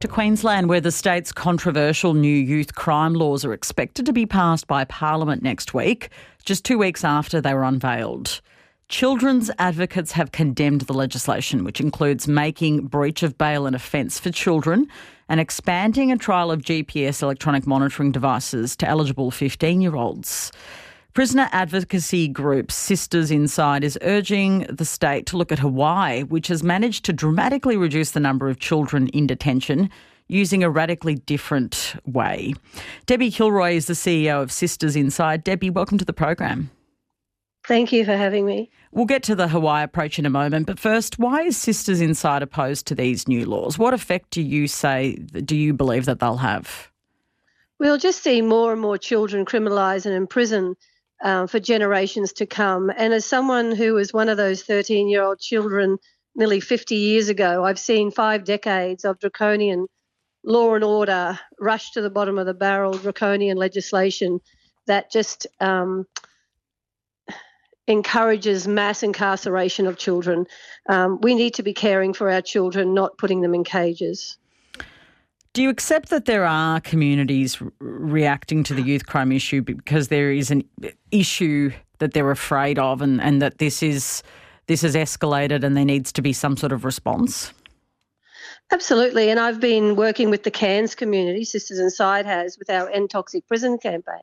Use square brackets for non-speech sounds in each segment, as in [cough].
To Queensland, where the state's controversial new youth crime laws are expected to be passed by Parliament next week, just two weeks after they were unveiled. Children's advocates have condemned the legislation, which includes making breach of bail an offence for children and expanding a trial of GPS electronic monitoring devices to eligible 15 year olds. Prisoner advocacy group Sisters Inside is urging the state to look at Hawaii, which has managed to dramatically reduce the number of children in detention using a radically different way. Debbie Kilroy is the CEO of Sisters Inside. Debbie, welcome to the program. Thank you for having me. We'll get to the Hawaii approach in a moment, but first, why is Sisters Inside opposed to these new laws? What effect do you say, do you believe that they'll have? We'll just see more and more children criminalised and imprisoned um, for generations to come. And as someone who was one of those 13 year old children nearly 50 years ago, I've seen five decades of draconian law and order rush to the bottom of the barrel, draconian legislation that just um, encourages mass incarceration of children. Um, we need to be caring for our children, not putting them in cages. Do you accept that there are communities reacting to the youth crime issue because there is an issue that they're afraid of and, and that this is this has escalated and there needs to be some sort of response? Absolutely. And I've been working with the Cairns community, Sisters Inside has, with our End Toxic Prison campaign,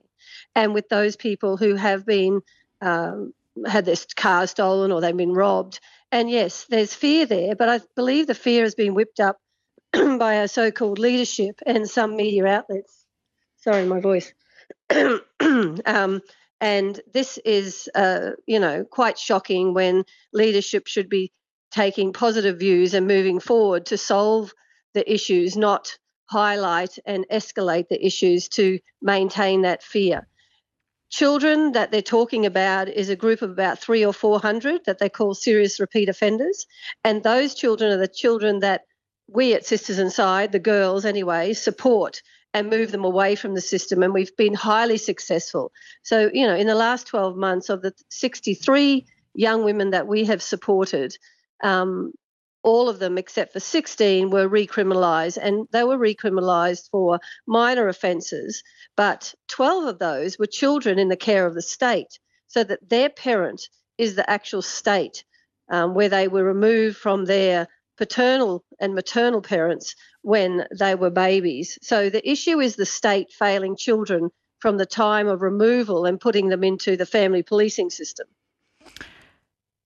and with those people who have been um, had their cars stolen or they've been robbed. And yes, there's fear there, but I believe the fear has been whipped up [clears throat] by our so called leadership and some media outlets. Sorry, my voice. [clears throat] um, and this is, uh, you know, quite shocking when leadership should be taking positive views and moving forward to solve the issues, not highlight and escalate the issues to maintain that fear. Children that they're talking about is a group of about three or four hundred that they call serious repeat offenders. And those children are the children that we at Sisters Inside, the girls anyway, support and move them away from the system. And we've been highly successful. So, you know, in the last 12 months of the 63 young women that we have supported, um, all of them except for 16 were recriminalised and they were recriminalised for minor offences but 12 of those were children in the care of the state so that their parent is the actual state um, where they were removed from their paternal and maternal parents when they were babies. So the issue is the state failing children from the time of removal and putting them into the family policing system.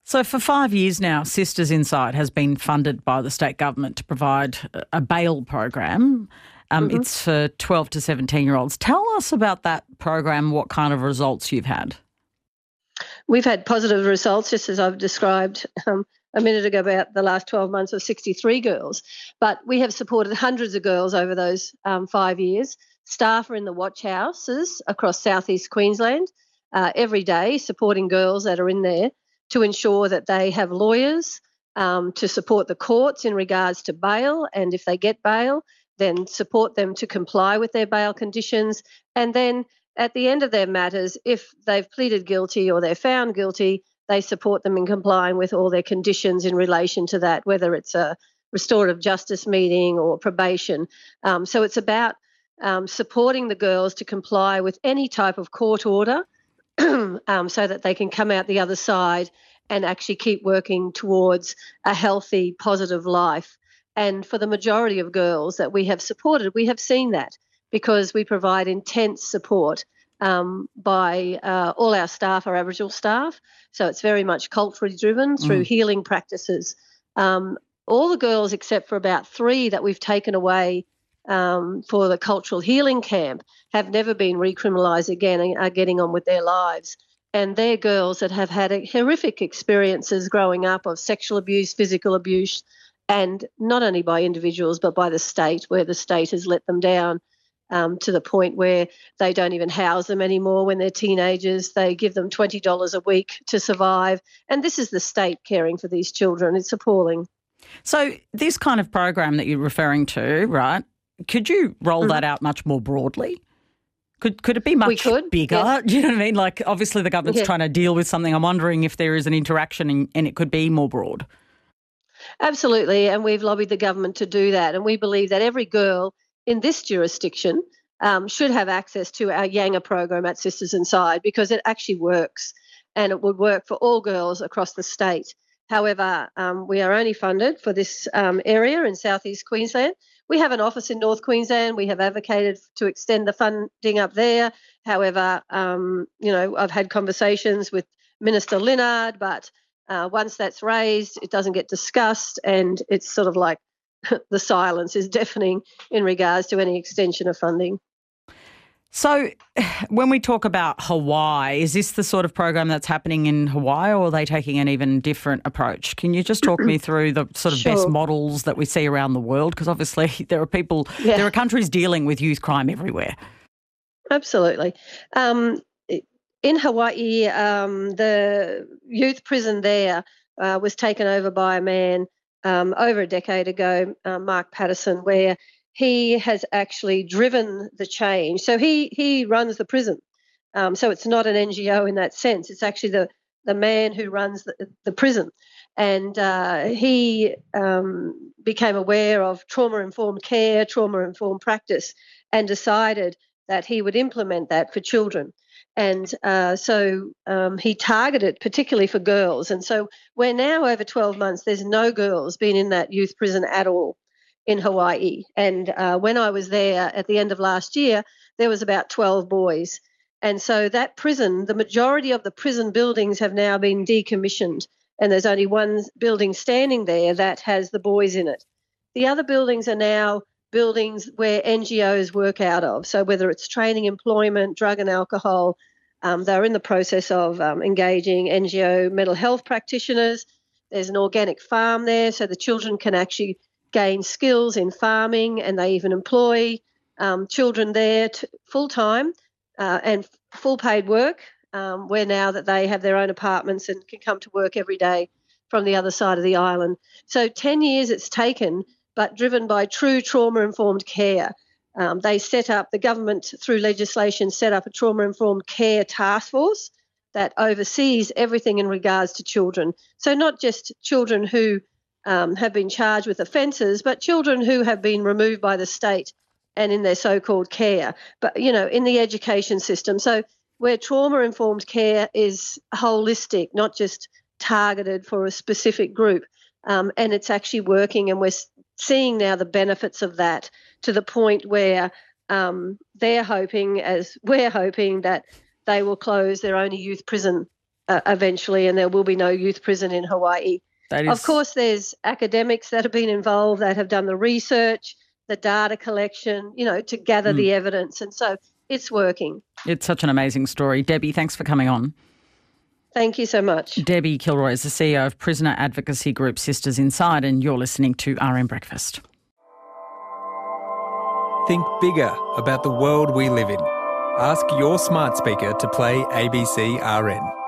So, for five years now, Sisters Inside has been funded by the state government to provide a bail program. Um, mm-hmm. It's for 12 to 17 year olds. Tell us about that program, what kind of results you've had. We've had positive results, just as I've described. Um, a minute ago about the last 12 months of 63 girls, but we have supported hundreds of girls over those um, five years. Staff are in the watch houses across southeast Queensland uh, every day supporting girls that are in there to ensure that they have lawyers um, to support the courts in regards to bail, and if they get bail, then support them to comply with their bail conditions, and then at the end of their matters, if they've pleaded guilty or they're found guilty, they support them in complying with all their conditions in relation to that, whether it's a restorative justice meeting or probation. Um, so it's about um, supporting the girls to comply with any type of court order [clears throat] um, so that they can come out the other side and actually keep working towards a healthy, positive life. And for the majority of girls that we have supported, we have seen that because we provide intense support um, by uh, all our staff are Aboriginal staff. So it's very much culturally driven through mm. healing practices. Um, all the girls, except for about three that we've taken away um, for the cultural healing camp, have never been recriminalised again and are getting on with their lives. And they're girls that have had horrific experiences growing up of sexual abuse, physical abuse, and not only by individuals but by the state, where the state has let them down um, to the point where they don't even house them anymore when they're teenagers. They give them $20 a week to survive. And this is the state caring for these children. It's appalling. So, this kind of program that you're referring to, right? Could you roll mm-hmm. that out much more broadly? Could could it be much bigger? Yes. [laughs] Do you know what I mean? Like, obviously, the government's trying to deal with something. I'm wondering if there is an interaction and, and it could be more broad. Absolutely, and we've lobbied the government to do that. And we believe that every girl in this jurisdiction um, should have access to our Yanga program at Sisters Inside because it actually works and it would work for all girls across the state. However, um, we are only funded for this um, area in southeast Queensland. We have an office in North Queensland. We have advocated to extend the funding up there. However, um, you know, I've had conversations with Minister Linard, but uh, once that's raised, it doesn't get discussed, and it's sort of like [laughs] the silence is deafening in regards to any extension of funding. So, [sighs] when we talk about Hawaii, is this the sort of program that's happening in Hawaii, or are they taking an even different approach? Can you just talk me [clears throat] through the sort of sure. best models that we see around the world? Because obviously, [laughs] there are people, yeah. there are countries dealing with youth crime everywhere. Absolutely. Um, in Hawaii, um, the youth prison there uh, was taken over by a man um, over a decade ago, uh, Mark Patterson, where he has actually driven the change. So he he runs the prison. Um, so it's not an NGO in that sense. It's actually the the man who runs the, the prison, and uh, he um, became aware of trauma informed care, trauma informed practice, and decided that he would implement that for children. And uh, so um, he targeted particularly for girls. And so we're now over 12 months, there's no girls been in that youth prison at all in Hawaii. And uh, when I was there at the end of last year, there was about 12 boys. And so that prison, the majority of the prison buildings have now been decommissioned. And there's only one building standing there that has the boys in it. The other buildings are now buildings where NGOs work out of. So whether it's training, employment, drug and alcohol, um, they're in the process of um, engaging NGO mental health practitioners. There's an organic farm there, so the children can actually gain skills in farming, and they even employ um, children there full time uh, and full paid work. Um, where now that they have their own apartments and can come to work every day from the other side of the island. So 10 years it's taken, but driven by true trauma informed care. Um, they set up, the government through legislation set up a trauma informed care task force that oversees everything in regards to children. So, not just children who um, have been charged with offences, but children who have been removed by the state and in their so-called care, but you know, in the education system. So where trauma-informed care is holistic, not just targeted for a specific group, um, and it's actually working, and we're seeing now the benefits of that to the point where um, they're hoping, as [laughs] we're hoping, that they will close their only youth prison uh, eventually, and there will be no youth prison in Hawaii. Of course, there's academics that have been involved that have done the research, the data collection, you know, to gather mm. the evidence. And so it's working. It's such an amazing story. Debbie, thanks for coming on. Thank you so much. Debbie Kilroy is the CEO of prisoner advocacy group Sisters Inside, and you're listening to RN Breakfast. Think bigger about the world we live in. Ask your smart speaker to play ABC RN.